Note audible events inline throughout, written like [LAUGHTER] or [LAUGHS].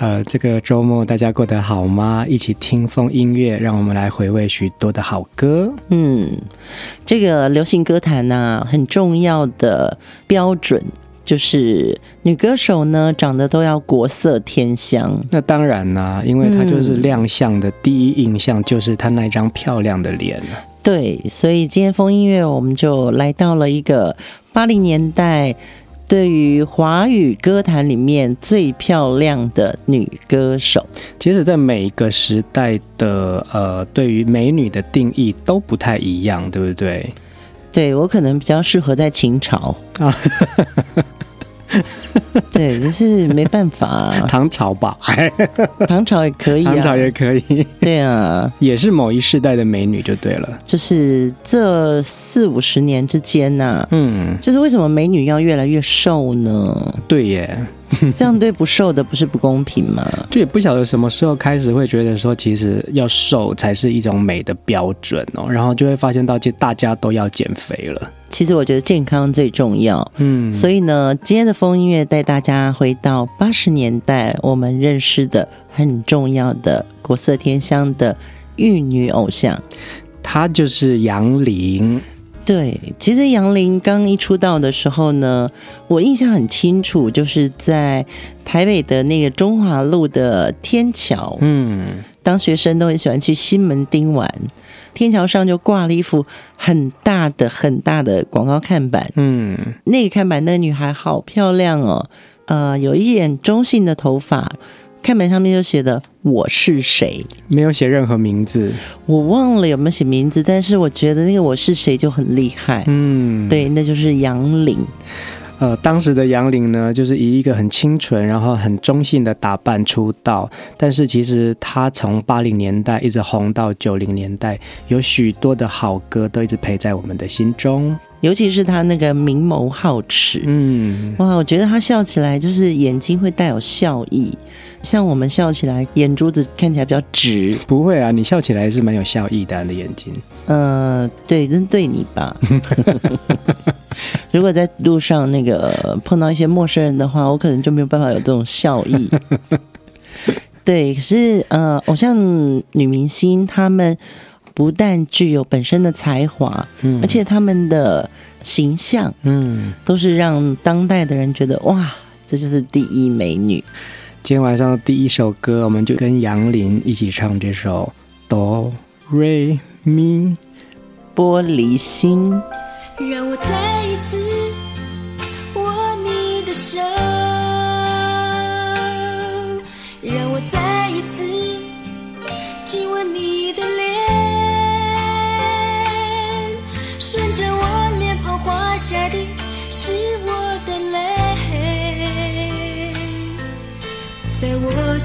呃，这个周末大家过得好吗？一起听风音乐，让我们来回味许多的好歌。嗯，这个流行歌坛呢、啊，很重要的标准就是女歌手呢长得都要国色天香。那当然啦、啊，因为她就是亮相的第一印象就是她那张漂亮的脸。对，所以今天风音乐我们就来到了一个八零年代。对于华语歌坛里面最漂亮的女歌手，其实，在每一个时代的呃，对于美女的定义都不太一样，对不对？对，我可能比较适合在秦朝啊。[LAUGHS] [LAUGHS] 对，只是没办法、啊。[LAUGHS] 唐朝吧，[LAUGHS] 唐朝也可以、啊，唐朝也可以。对啊，也是某一世代的美女就对了。就是这四五十年之间呐、啊，嗯，就是为什么美女要越来越瘦呢？对耶。[LAUGHS] 这样对不瘦的不是不公平吗？就也不晓得什么时候开始会觉得说，其实要瘦才是一种美的标准哦。然后就会发现到，其实大家都要减肥了。其实我觉得健康最重要。嗯，所以呢，今天的风音乐带大家回到八十年代，我们认识的很重要的国色天香的玉女偶像，她就是杨林。对，其实杨林刚一出道的时候呢，我印象很清楚，就是在台北的那个中华路的天桥，嗯，当学生都很喜欢去西门町玩，天桥上就挂了一幅很大的、很大的广告看板，嗯，那个看板那个女孩好漂亮哦，呃，有一点中性的头发。看板上面就写的“我是谁”，没有写任何名字，我忘了有没有写名字，但是我觉得那个“我是谁”就很厉害。嗯，对，那就是杨林。呃，当时的杨林呢，就是以一个很清纯，然后很中性的打扮出道。但是其实他从八零年代一直红到九零年代，有许多的好歌都一直陪在我们的心中。尤其是他那个明眸皓齿，嗯，哇，我觉得他笑起来就是眼睛会带有笑意，像我们笑起来眼珠子看起来比较直。不会啊，你笑起来是蛮有笑意的，你的眼睛。呃，对，针对你吧。[LAUGHS] 如果在路上那个碰到一些陌生人的话，我可能就没有办法有这种笑意。[LAUGHS] 对，可是呃，偶像女明星她们不但具有本身的才华，嗯，而且他们的形象，嗯，都是让当代的人觉得哇，这就是第一美女。今天晚上的第一首歌，我们就跟杨林一起唱这首《哆瑞咪玻璃心》。让我再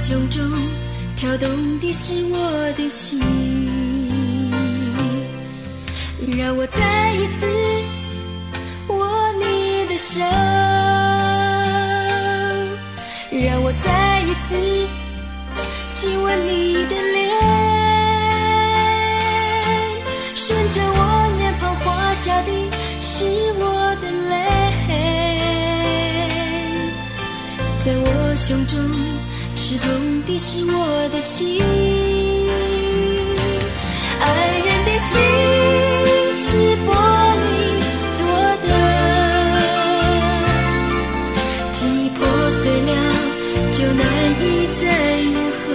胸中跳动的是我的心，让我再一次握你的。手，让我再一次亲吻你的脸，顺着我脸庞滑下的是我的泪，在我胸中你是我的心，爱人的心是玻璃做的，既破碎了，就难以再愈合，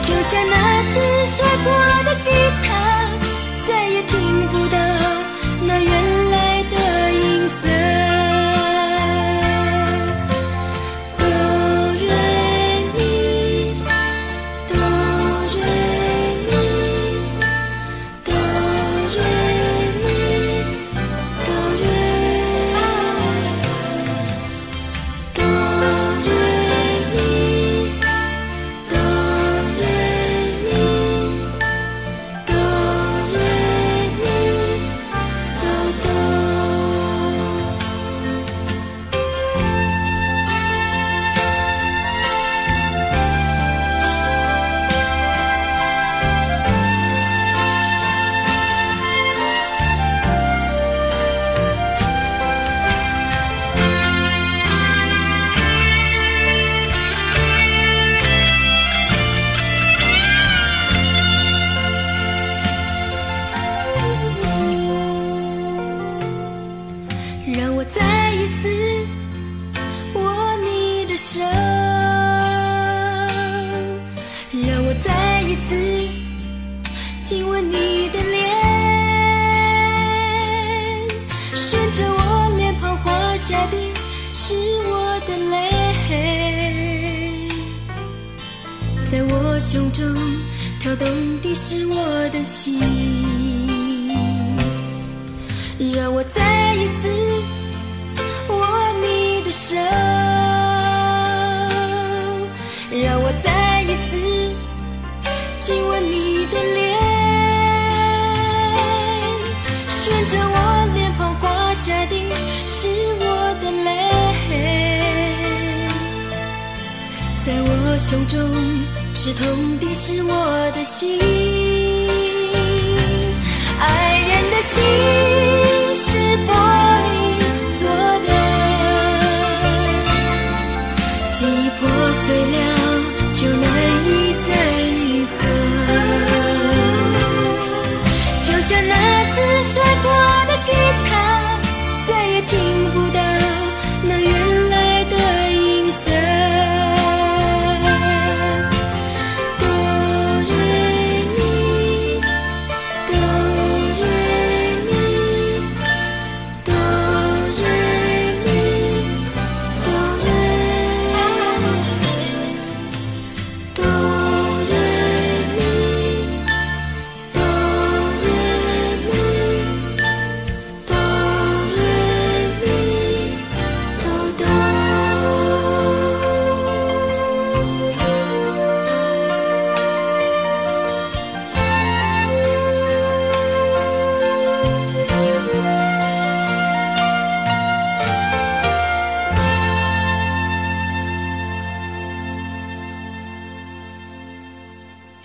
就像那只摔过的地毯。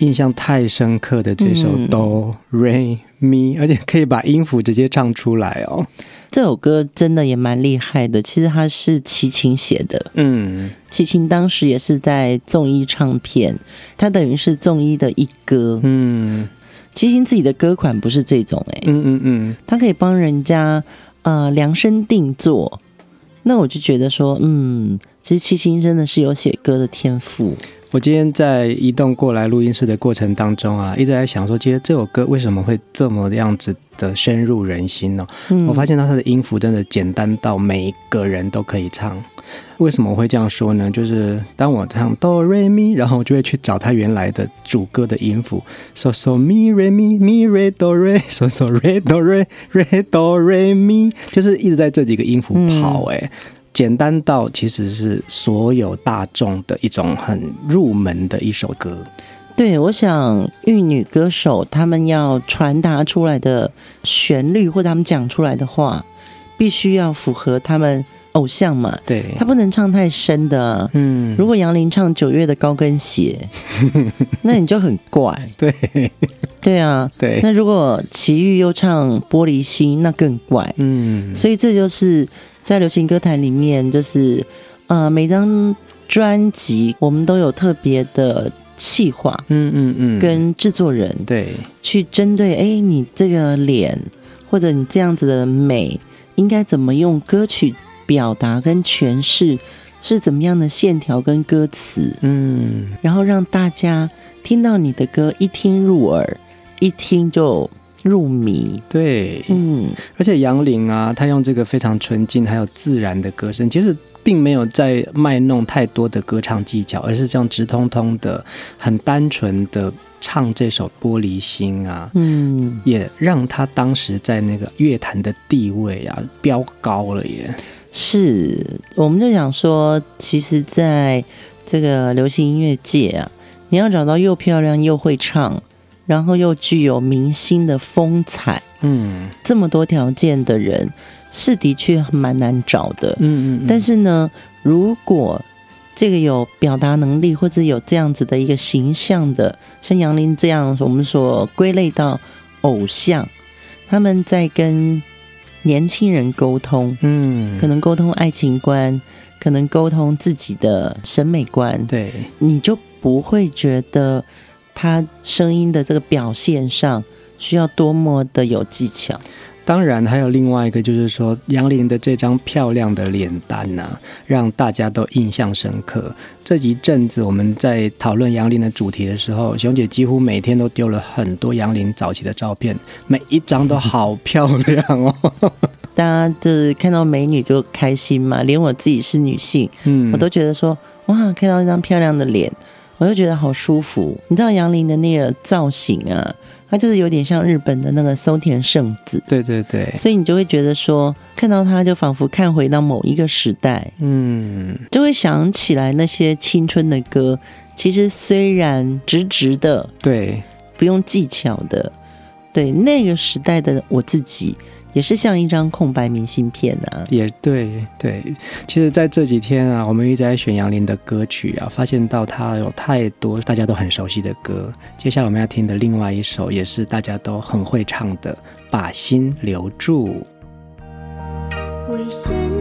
印象太深刻的这首哆瑞咪，而且可以把音符直接唱出来哦。这首歌真的也蛮厉害的，其实它是齐秦写的。嗯，齐秦当时也是在众一唱片，他等于是众一的一哥。嗯齐秦自己的歌款不是这种、欸，哎，嗯嗯嗯，他可以帮人家呃量身定做。那我就觉得说，嗯，其实齐秦真的是有写歌的天赋。我今天在移动过来录音室的过程当中啊，一直在想说，其实这首歌为什么会这么样子的深入人心呢？嗯，我发现到它的音符真的简单到每一个人都可以唱。为什么我会这样说呢？就是当我唱哆瑞咪，然后我就会去找它原来的主歌的音符，嗦嗦咪瑞咪咪瑞哆瑞，嗦嗦瑞哆瑞瑞哆瑞咪，就是一直在这几个音符跑，哎。简单到其实是所有大众的一种很入门的一首歌。对，我想玉女歌手他们要传达出来的旋律或者他们讲出来的话，必须要符合他们偶像嘛。对，他不能唱太深的啊。嗯，如果杨林唱九月的高跟鞋，[LAUGHS] 那你就很怪。对，对啊。对。那如果齐豫又唱玻璃心，那更怪。嗯。所以这就是。在流行歌坛里面，就是呃，每张专辑我们都有特别的企划，嗯嗯嗯，跟制作人对去针对，哎，你这个脸或者你这样子的美，应该怎么用歌曲表达跟诠释，是怎么样的线条跟歌词，嗯，然后让大家听到你的歌一听入耳，一听就。入迷，对，嗯，而且杨林啊，他用这个非常纯净还有自然的歌声，其实并没有在卖弄太多的歌唱技巧，而是这样直通通的、很单纯的唱这首《玻璃心》啊，嗯，也让他当时在那个乐坛的地位啊飙高了耶。是，我们就想说，其实在这个流行音乐界啊，你要找到又漂亮又会唱。然后又具有明星的风采，嗯，这么多条件的人是的确蛮难找的，嗯嗯，嗯。但是呢，如果这个有表达能力或者有这样子的一个形象的，像杨林这样，我们所归类到偶像，他们在跟年轻人沟通，嗯，可能沟通爱情观，可能沟通自己的审美观，对，你就不会觉得。他声音的这个表现上需要多么的有技巧？当然还有另外一个，就是说杨林的这张漂亮的脸蛋呢、啊，让大家都印象深刻。这一阵子我们在讨论杨林的主题的时候，熊姐几乎每天都丢了很多杨林早期的照片，每一张都好漂亮哦。[LAUGHS] 大家就是看到美女就开心嘛，连我自己是女性，嗯，我都觉得说哇，看到一张漂亮的脸，我就觉得好舒服。你知道杨林的那个造型啊？他就是有点像日本的那个松田圣子，对对对，所以你就会觉得说，看到他就仿佛看回到某一个时代，嗯，就会想起来那些青春的歌。其实虽然直直的，对，不用技巧的，对那个时代的我自己。也是像一张空白明信片啊！也对对，其实在这几天啊，我们一直在选杨林的歌曲啊，发现到他有太多大家都很熟悉的歌。接下来我们要听的另外一首，也是大家都很会唱的《把心留住》。为什么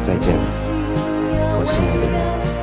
再见，我心爱的人。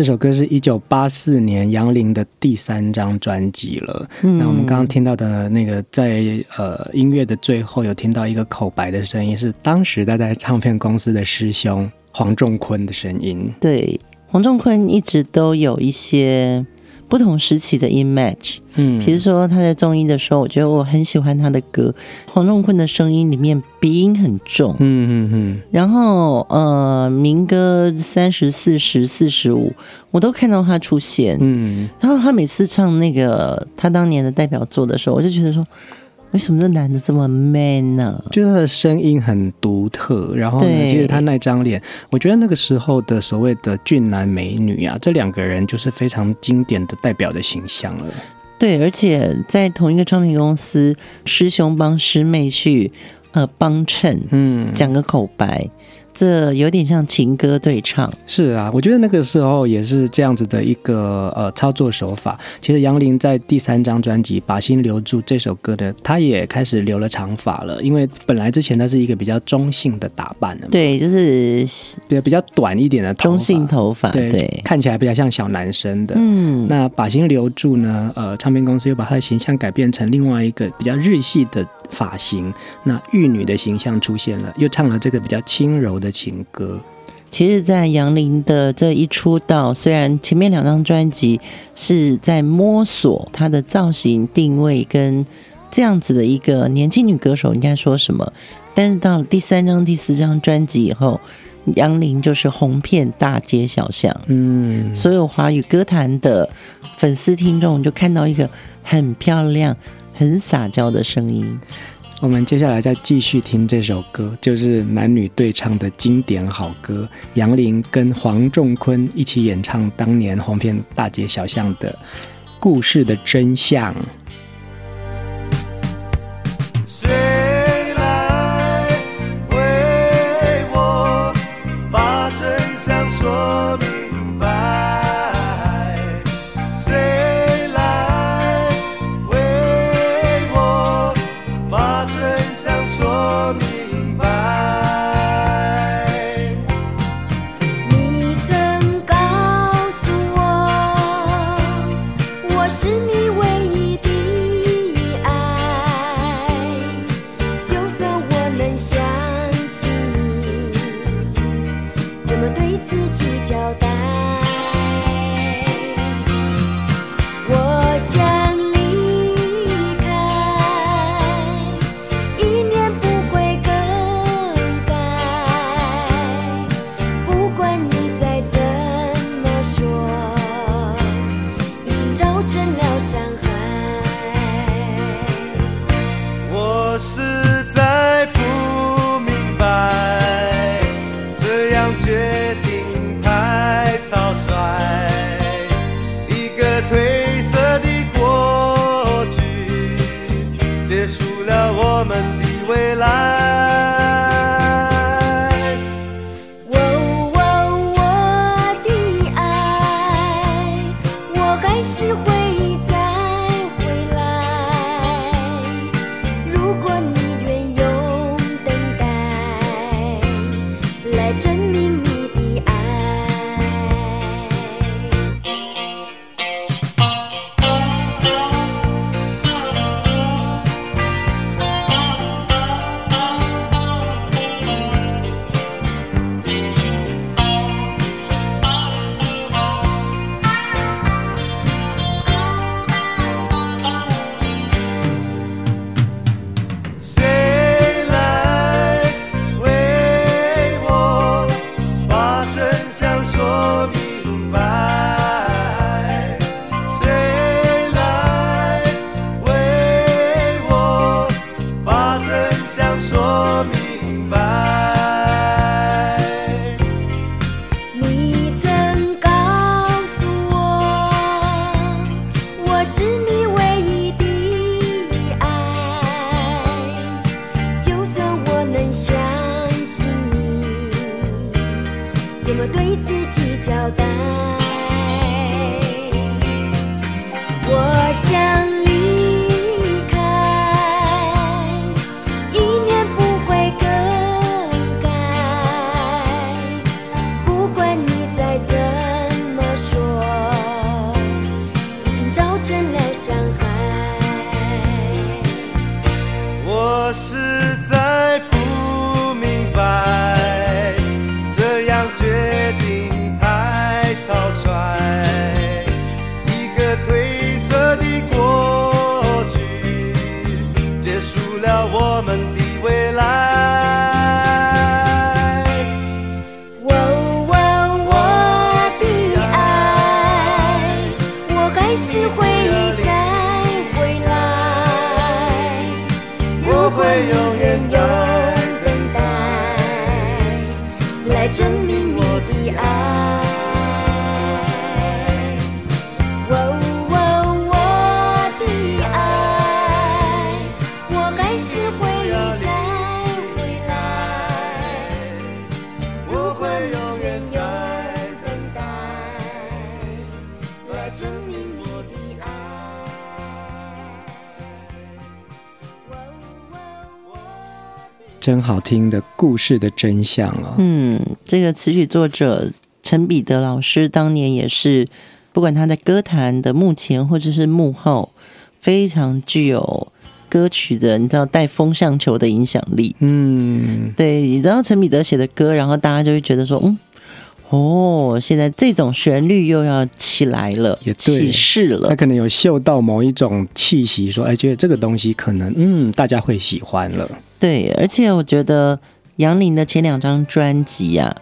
这首歌是一九八四年杨林的第三张专辑了。嗯、那我们刚刚听到的那个在呃音乐的最后有听到一个口白的声音，是当时他在唱片公司的师兄黄仲坤的声音。对，黄仲坤一直都有一些。不同时期的 image，嗯，比如说他在中医的时候，我觉得我很喜欢他的歌。黄仲坤的声音里面鼻音很重，嗯嗯嗯。然后呃，民歌三十四十四十五，我都看到他出现，嗯。然后他每次唱那个他当年的代表作的时候，我就觉得说。为什么这男的这么 man 呢、啊？就是他的声音很独特，然后呢，接着他那张脸，我觉得那个时候的所谓的俊男美女啊，这两个人就是非常经典的代表的形象了。对，而且在同一个唱片公司，师兄帮师妹去呃帮衬，嗯，讲个口白。这有点像情歌对唱，是啊，我觉得那个时候也是这样子的一个呃操作手法。其实杨林在第三张专辑《把心留住》这首歌的，他也开始留了长发了，因为本来之前他是一个比较中性的打扮的，对，就是比较比较短一点的中性头发，对，对看起来比较像小男生的。嗯，那《把心留住》呢？呃，唱片公司又把他的形象改变成另外一个比较日系的。发型，那玉女的形象出现了，又唱了这个比较轻柔的情歌。其实，在杨林的这一出道，虽然前面两张专辑是在摸索她的造型定位跟这样子的一个年轻女歌手应该说什么，但是到了第三张、第四张专辑以后，杨林就是红遍大街小巷，嗯，所有华语歌坛的粉丝听众就看到一个很漂亮。很撒娇的声音，我们接下来再继续听这首歌，就是男女对唱的经典好歌，杨林跟黄仲坤一起演唱当年红遍大街小巷的故事的真相。像结束了真好听的故事的真相啊！嗯，这个词曲作者陈彼得老师当年也是，不管他在歌坛的幕前或者是幕后，非常具有歌曲的，你知道带风向球的影响力。嗯，对，你知道陈彼得写的歌，然后大家就会觉得说，嗯，哦，现在这种旋律又要起来了，也起势了。他可能有嗅到某一种气息，说，哎，觉得这个东西可能，嗯，大家会喜欢了。对，而且我觉得杨林的前两张专辑呀、啊，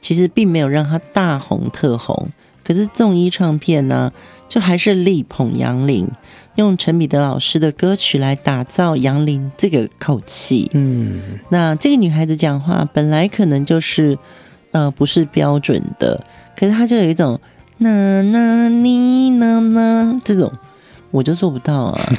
其实并没有让他大红特红，可是综艺唱片呢，就还是力捧杨林，用陈彼得老师的歌曲来打造杨林这个口气。嗯，那这个女孩子讲话本来可能就是呃不是标准的，可是她就有一种那那你那那这种，我就做不到啊。[LAUGHS]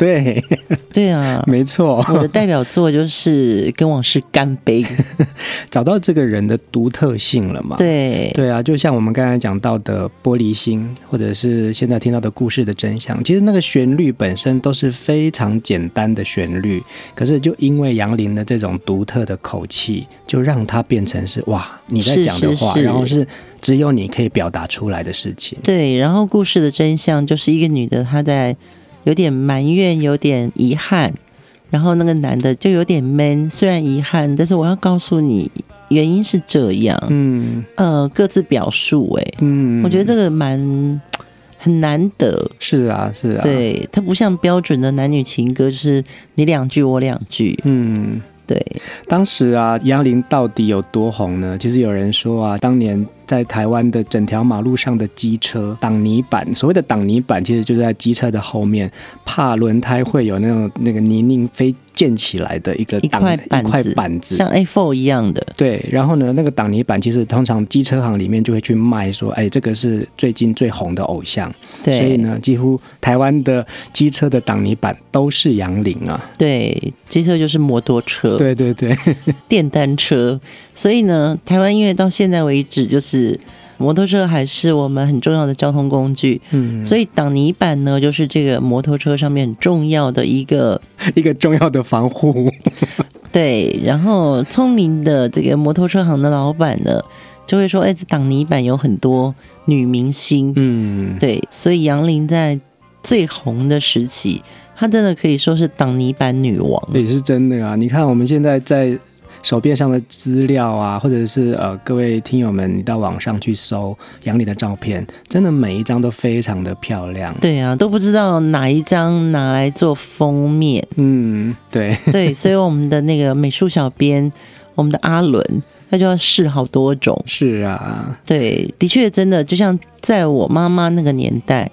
对，[LAUGHS] 对啊，没错。我的代表作就是《跟往事干杯》，[LAUGHS] 找到这个人的独特性了嘛？对，对啊，就像我们刚才讲到的《玻璃心》，或者是现在听到的故事的真相，其实那个旋律本身都是非常简单的旋律，可是就因为杨林的这种独特的口气，就让它变成是哇，你在讲的话，是是是，然后是只有你可以表达出来的事情。对，然后故事的真相就是一个女的，她在。有点埋怨，有点遗憾，然后那个男的就有点闷，虽然遗憾，但是我要告诉你，原因是这样，嗯，呃，各自表述，哎，嗯，我觉得这个蛮很难得，是啊，是啊，对，它不像标准的男女情歌，就是你两句我两句，嗯，对，当时啊，杨林到底有多红呢？其实有人说啊，当年。在台湾的整条马路上的机车挡泥板，所谓的挡泥板，其实就是在机车的后面，怕轮胎会有那种那个泥泞飞溅起来的一个挡一块板子，块板子，像 A4 一样的。对，然后呢，那个挡泥板其实通常机车行里面就会去卖，说，哎，这个是最近最红的偶像。对，所以呢，几乎台湾的机车的挡泥板都是杨林啊。对，机车就是摩托车。对对对，电单车。所以呢，台湾因为到现在为止就是。摩托车还是我们很重要的交通工具，嗯，所以挡泥板呢，就是这个摩托车上面很重要的一个 [LAUGHS] 一个重要的防护。[LAUGHS] 对，然后聪明的这个摩托车行的老板呢，就会说：“哎，这挡泥板有很多女明星，嗯，对，所以杨林在最红的时期，她真的可以说是挡泥板女王，也是真的啊！你看我们现在在。”手边上的资料啊，或者是呃，各位听友们，你到网上去搜杨林的照片，真的每一张都非常的漂亮。对啊，都不知道哪一张拿来做封面。嗯，对 [LAUGHS] [LAUGHS] 对，所以我们的那个美术小编，我们的阿伦，他就要试好多种。是啊，对，的确真的，就像在我妈妈那个年代，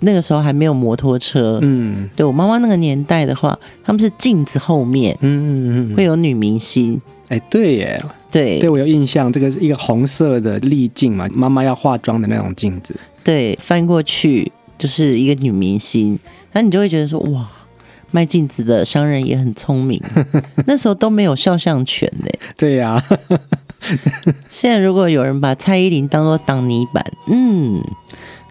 那个时候还没有摩托车。嗯，对我妈妈那个年代的话，他们是镜子后面，嗯嗯嗯，会有女明星。哎，对耶，对，对我有印象，这个是一个红色的滤镜嘛，妈妈要化妆的那种镜子。对，翻过去就是一个女明星，那你就会觉得说，哇，卖镜子的商人也很聪明。[LAUGHS] 那时候都没有肖像权呢。对呀、啊。[LAUGHS] 现在如果有人把蔡依林当做挡泥板，嗯。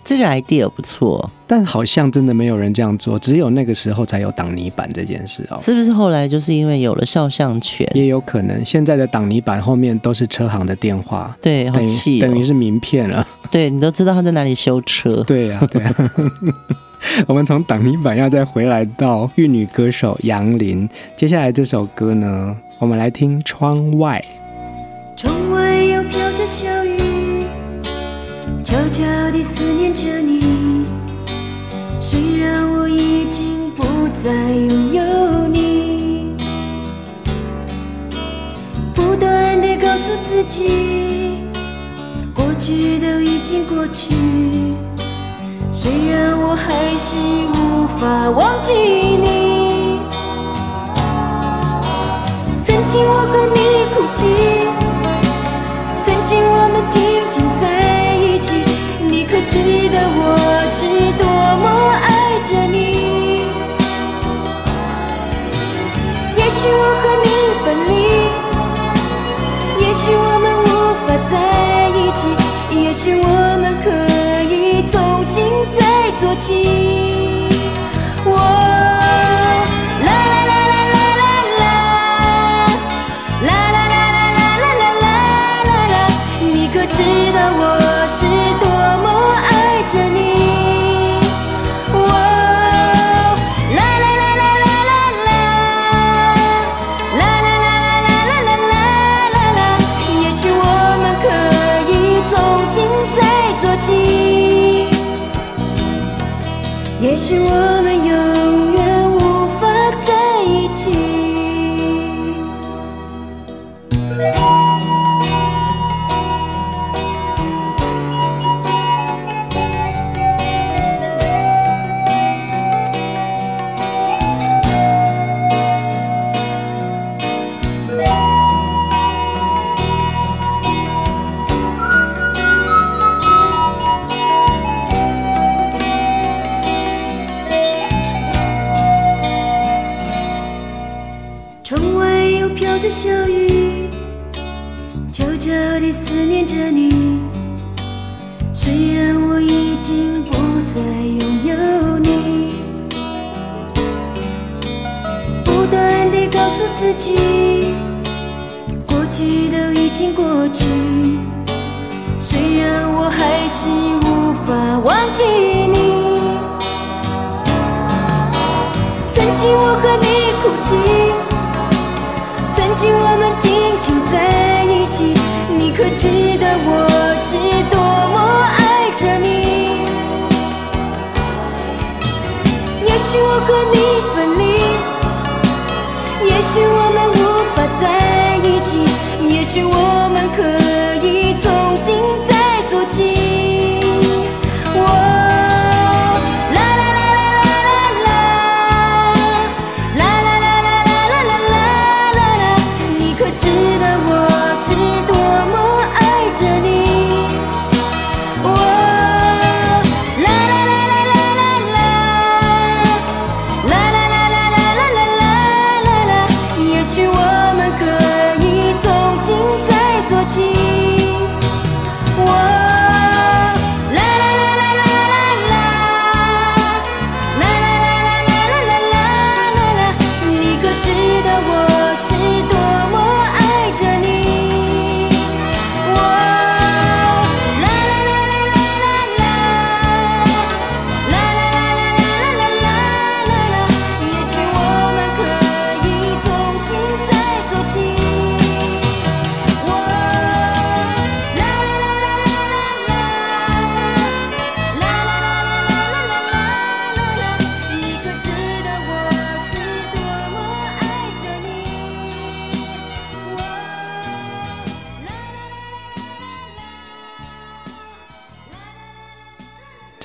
这个 idea 不错，但好像真的没有人这样做，只有那个时候才有挡泥板这件事哦。是不是后来就是因为有了肖像权？也有可能，现在的挡泥板后面都是车行的电话，对，好气哦，等于是名片了。对，你都知道他在哪里修车。对呀，对呀。我们从挡泥板要再回来到玉女歌手杨林，接下来这首歌呢，我们来听《窗外》。窗外又飘着小雨。悄悄地思念着你，虽然我已经不再拥有你，不断地告诉自己，过去都已经过去，虽然我还是无法忘记你。曾经我和你哭泣，曾经我们紧紧在。你知道我是多么爱着你？也许我和你分离，也许我们无法在一起，也许我们可以重新再做起。我。曾经我们紧紧在一起，你可知道我是多么爱着你。也许我和你分离，也许我们无法在一起，也许我。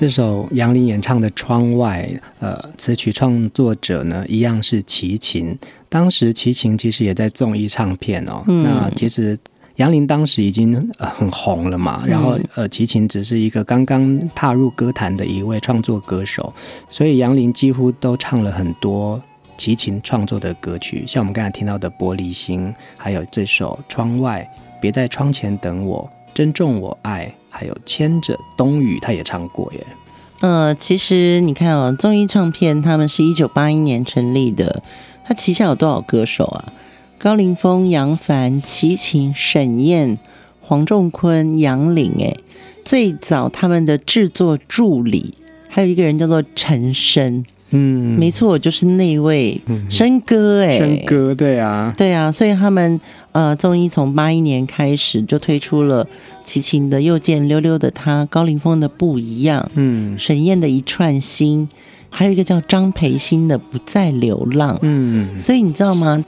这首杨林演唱的《窗外》，呃，词曲创作者呢一样是齐秦。当时齐秦其实也在综艺唱片哦。嗯、那其实杨林当时已经很红了嘛，然后呃，齐秦只是一个刚刚踏入歌坛的一位创作歌手，所以杨林几乎都唱了很多齐秦创作的歌曲，像我们刚才听到的《玻璃心》，还有这首《窗外》，别在窗前等我，珍重我爱。还有牵着冬雨，他也唱过耶。呃，其实你看哦，综艺唱片他们是一九八一年成立的，他旗下有多少歌手啊？高凌风、杨凡、齐秦、沈燕、黄仲坤、杨林。哎，最早他们的制作助理还有一个人叫做陈升。嗯，没错，就是那位申哥。哎，申哥，对啊，对啊，所以他们呃，综艺从八一年开始就推出了。齐秦的又见溜溜的他，高凌风的不一样，嗯，沈燕的一串心，还有一个叫张培新的不再流浪，嗯，所以你知道吗？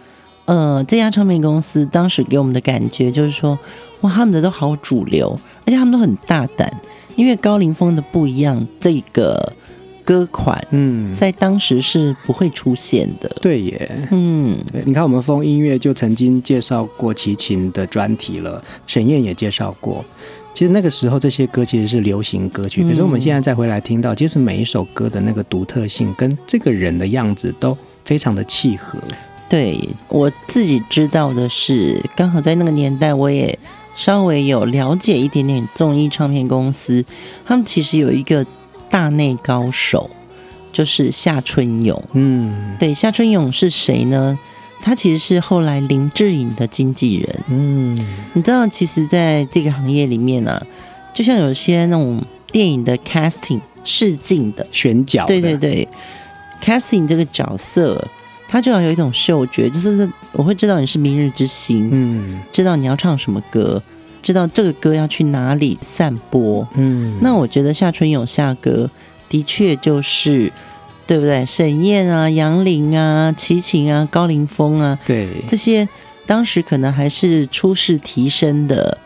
呃，这家唱片公司当时给我们的感觉就是说，哇，他们的都好主流，而且他们都很大胆，因为高凌风的不一样这个。歌款，嗯，在当时是不会出现的。对耶，嗯，对，你看我们风音乐就曾经介绍过齐秦的专题了，沈燕也介绍过。其实那个时候这些歌其实是流行歌曲，可是我们现在再回来听到，其实每一首歌的那个独特性跟这个人的样子都非常的契合。对，我自己知道的是，刚好在那个年代，我也稍微有了解一点点综艺唱片公司，他们其实有一个。大内高手就是夏春勇，嗯，对，夏春勇是谁呢？他其实是后来林志颖的经纪人，嗯，你知道，其实在这个行业里面啊，就像有些那种电影的 casting 试镜的。选角，对对对，casting 这个角色，他就要有一种嗅觉，就是我会知道你是明日之星，嗯，知道你要唱什么歌。知道这个歌要去哪里散播，嗯，那我觉得夏春勇夏哥的确就是，对不对？沈燕啊、杨林啊、齐秦啊、高凌风啊，对，这些当时可能还是初试提升的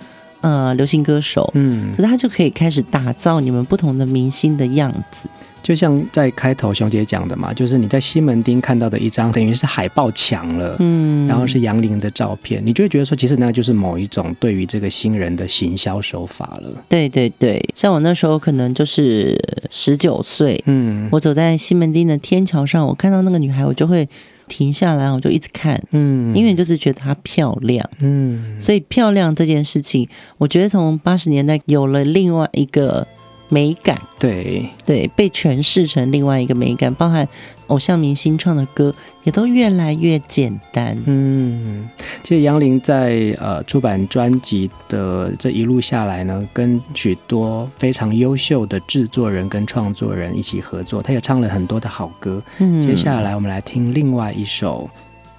呃流行歌手，嗯，可是他就可以开始打造你们不同的明星的样子。就像在开头熊姐讲的嘛，就是你在西门町看到的一张等于是海报墙了，嗯，然后是杨林的照片，你就会觉得说，其实那就是某一种对于这个新人的行销手法了。对对对，像我那时候可能就是十九岁，嗯，我走在西门町的天桥上，我看到那个女孩，我就会停下来，我就一直看，嗯，因为就是觉得她漂亮，嗯，所以漂亮这件事情，我觉得从八十年代有了另外一个。美感，对。对，被诠释成另外一个美感，包含偶像明星唱的歌也都越来越简单。嗯，其实杨林在呃出版专辑的这一路下来呢，跟许多非常优秀的制作人跟创作人一起合作，他也唱了很多的好歌。嗯，接下来我们来听另外一首，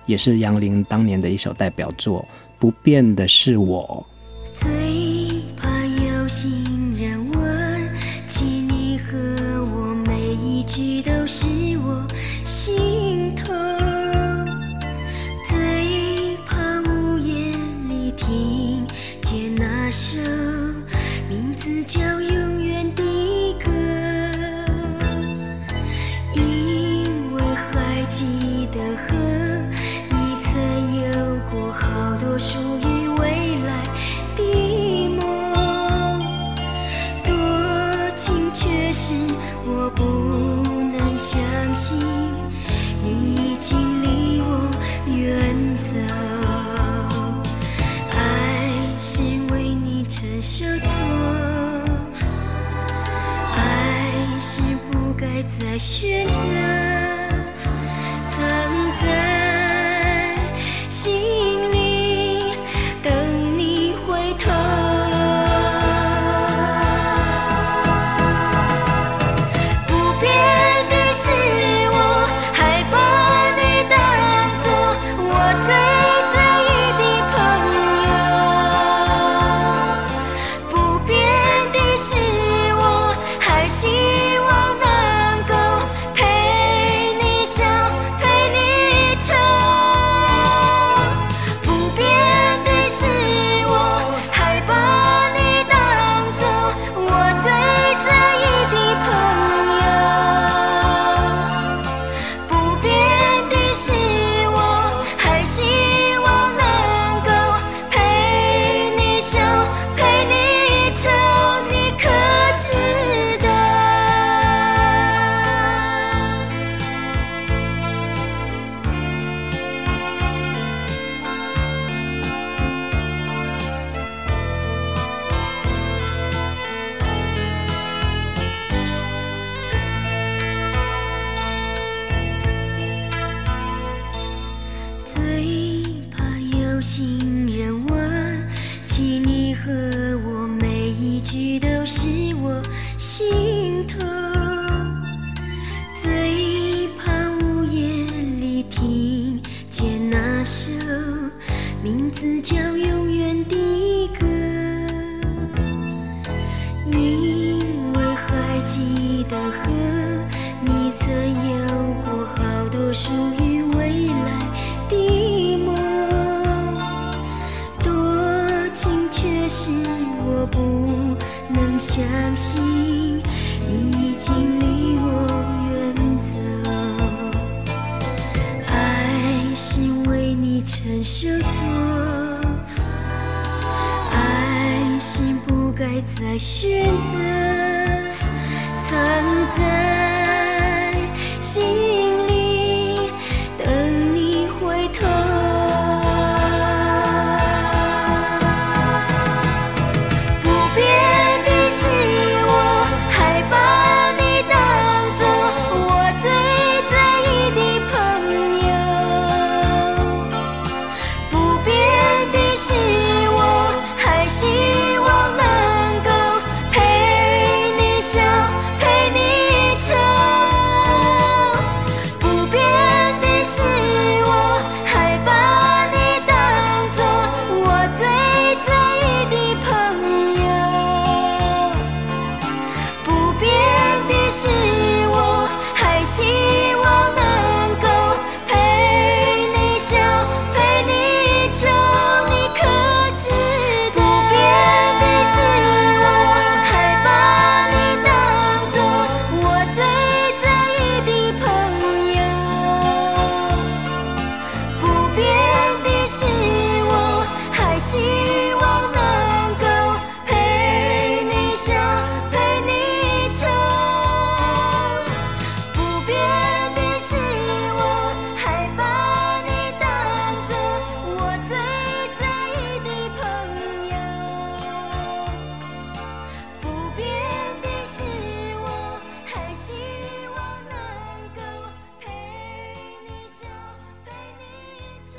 也是杨林当年的一首代表作《不变的是我》。最怕有心。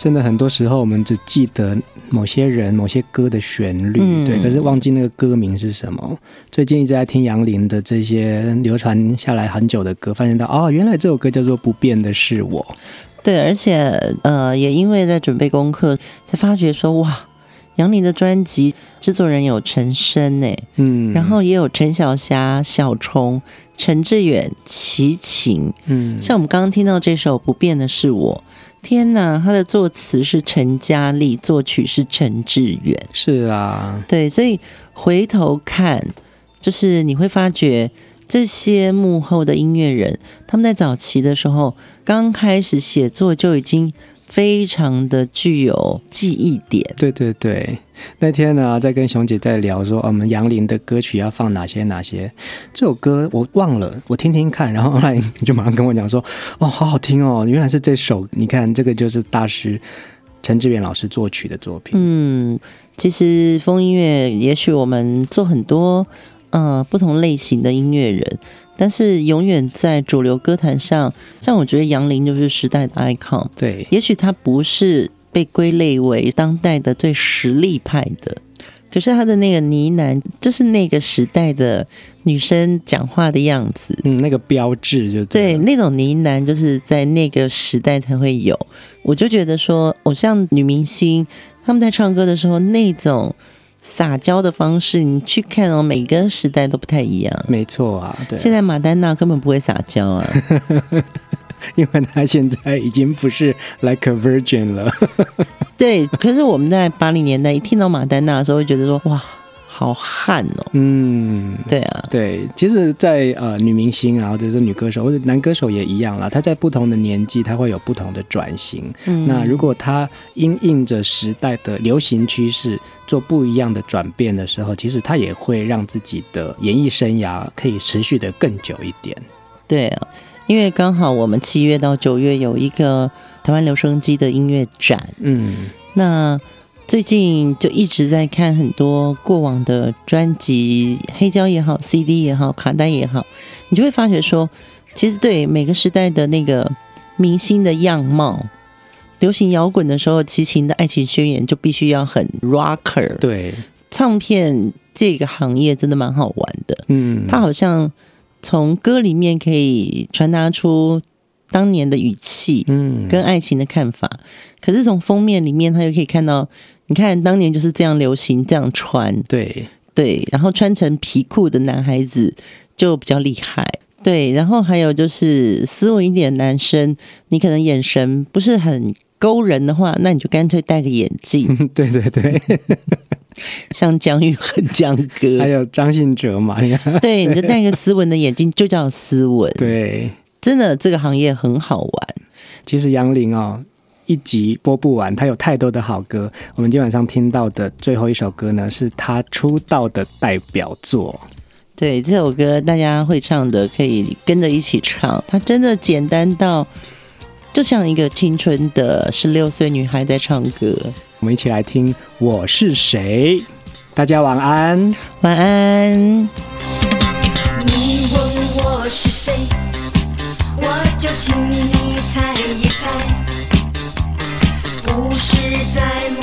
真的很多时候，我们只记得某些人、某些歌的旋律，嗯、对，可是忘记那个歌名是什么。最近一直在听杨林的这些流传下来很久的歌，发现到哦，原来这首歌叫做《不变的是我》。对，而且呃，也因为在准备功课，才发觉说哇，杨林的专辑制作人有陈升呢，嗯，然后也有陈小霞、小虫、陈志远、齐秦，嗯，像我们刚刚听到这首《不变的是我》。天呐，他的作词是陈嘉丽，作曲是陈志远。是啊，对，所以回头看，就是你会发觉这些幕后的音乐人，他们在早期的时候刚开始写作就已经。非常的具有记忆点。对对对，那天呢，在跟熊姐在聊说，我们杨林的歌曲要放哪些哪些。这首歌我忘了，我听听看。然后后来你就马上跟我讲说，哦，好好听哦，原来是这首。你看，这个就是大师陈志远老师作曲的作品。嗯，其实风音乐，也许我们做很多呃不同类型的音乐人。但是永远在主流歌坛上，像我觉得杨林就是时代的 icon。对，也许他不是被归类为当代的最实力派的，可是他的那个呢喃，就是那个时代的女生讲话的样子，嗯，那个标志就对，那种呢喃就是在那个时代才会有。我就觉得说，偶像女明星他们在唱歌的时候那种。撒娇的方式，你去看哦，每个时代都不太一样。没错啊，对。现在马丹娜根本不会撒娇啊，[LAUGHS] 因为她现在已经不是 like a virgin 了。[LAUGHS] 对，可是我们在八零年代一听到马丹娜的时候，会觉得说哇。好汉哦，嗯，对啊，对，其实在，在呃女明星啊，或者是女歌手或者男歌手也一样啦。他在不同的年纪，他会有不同的转型。嗯，那如果他因应着时代的流行趋势做不一样的转变的时候，其实他也会让自己的演艺生涯可以持续的更久一点。对啊，因为刚好我们七月到九月有一个台湾留声机的音乐展，嗯，那。最近就一直在看很多过往的专辑，黑胶也好，CD 也好，卡带也好，你就会发觉说，其实对每个时代的那个明星的样貌，流行摇滚的时候，齐秦的爱情宣言就必须要很 rocker。对，唱片这个行业真的蛮好玩的，嗯，它好像从歌里面可以传达出当年的语气，嗯，跟爱情的看法，嗯，可是从封面里面，他就可以看到。你看，当年就是这样流行，这样穿，对对，然后穿成皮裤的男孩子就比较厉害。对，然后还有就是斯文一点的男生，你可能眼神不是很勾人的话，那你就干脆戴个眼镜。[LAUGHS] 对对对，[LAUGHS] 像姜育恒姜哥，还有张信哲嘛，[LAUGHS] 对，你就戴个斯文的眼镜，就叫斯文。对，真的这个行业很好玩。其实杨林哦，一集播不完，他有太多的好歌。我们今晚上听到的最后一首歌呢，是他出道的代表作。对，这首歌大家会唱的，可以跟着一起唱。它真的简单到，就像一个青春的十六岁女孩在唱歌。我们一起来听《我是谁》，大家晚安，晚安。你问我是谁，我就请你猜一猜，不是在